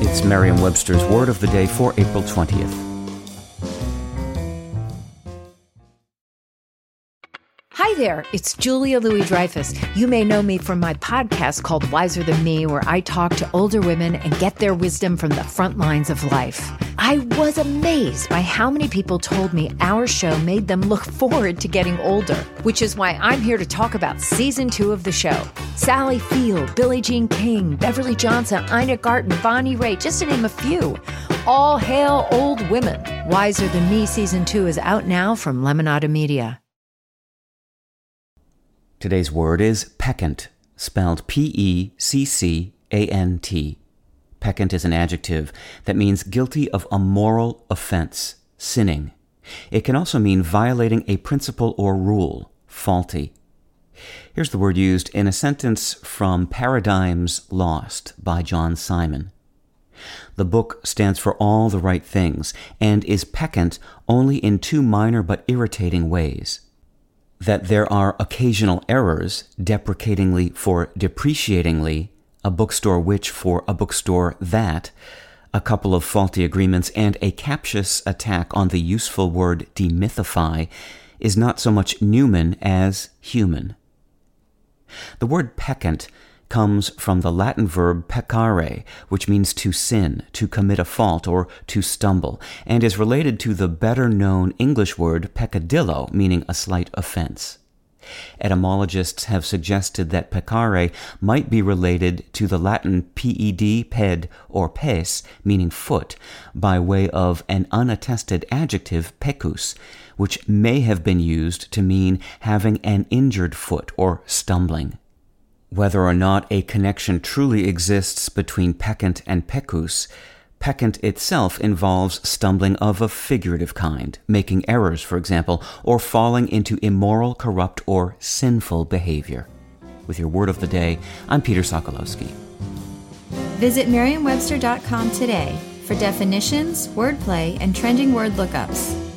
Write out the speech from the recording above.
It's Merriam Webster's Word of the Day for April 20th. Hi there, it's Julia Louis Dreyfus. You may know me from my podcast called Wiser Than Me, where I talk to older women and get their wisdom from the front lines of life. I was amazed by how many people told me our show made them look forward to getting older, which is why I'm here to talk about season two of the show. Sally Field, Billie Jean King, Beverly Johnson, Ina Garten, Bonnie Raitt, just to name a few. All hail old women. Wiser Than Me season two is out now from Lemonada Media. Today's word is peccant, spelled P E C C A N T. Peccant is an adjective that means guilty of a moral offense, sinning. It can also mean violating a principle or rule, faulty. Here's the word used in a sentence from Paradigms Lost by John Simon. The book stands for all the right things and is peccant only in two minor but irritating ways that there are occasional errors, deprecatingly for depreciatingly, a bookstore which for a bookstore that, a couple of faulty agreements, and a captious attack on the useful word demythify is not so much Newman as human. The word peccant comes from the Latin verb peccare, which means to sin, to commit a fault, or to stumble, and is related to the better known English word peccadillo, meaning a slight offense. Etymologists have suggested that peccare might be related to the Latin ped, ped, or pes, meaning foot, by way of an unattested adjective peccus, which may have been used to mean having an injured foot or stumbling. Whether or not a connection truly exists between peccant and peccus, peccant itself involves stumbling of a figurative kind, making errors, for example, or falling into immoral, corrupt, or sinful behavior. With your word of the day, I'm Peter Sokolowski. Visit merriam-webster.com today for definitions, wordplay, and trending word lookups.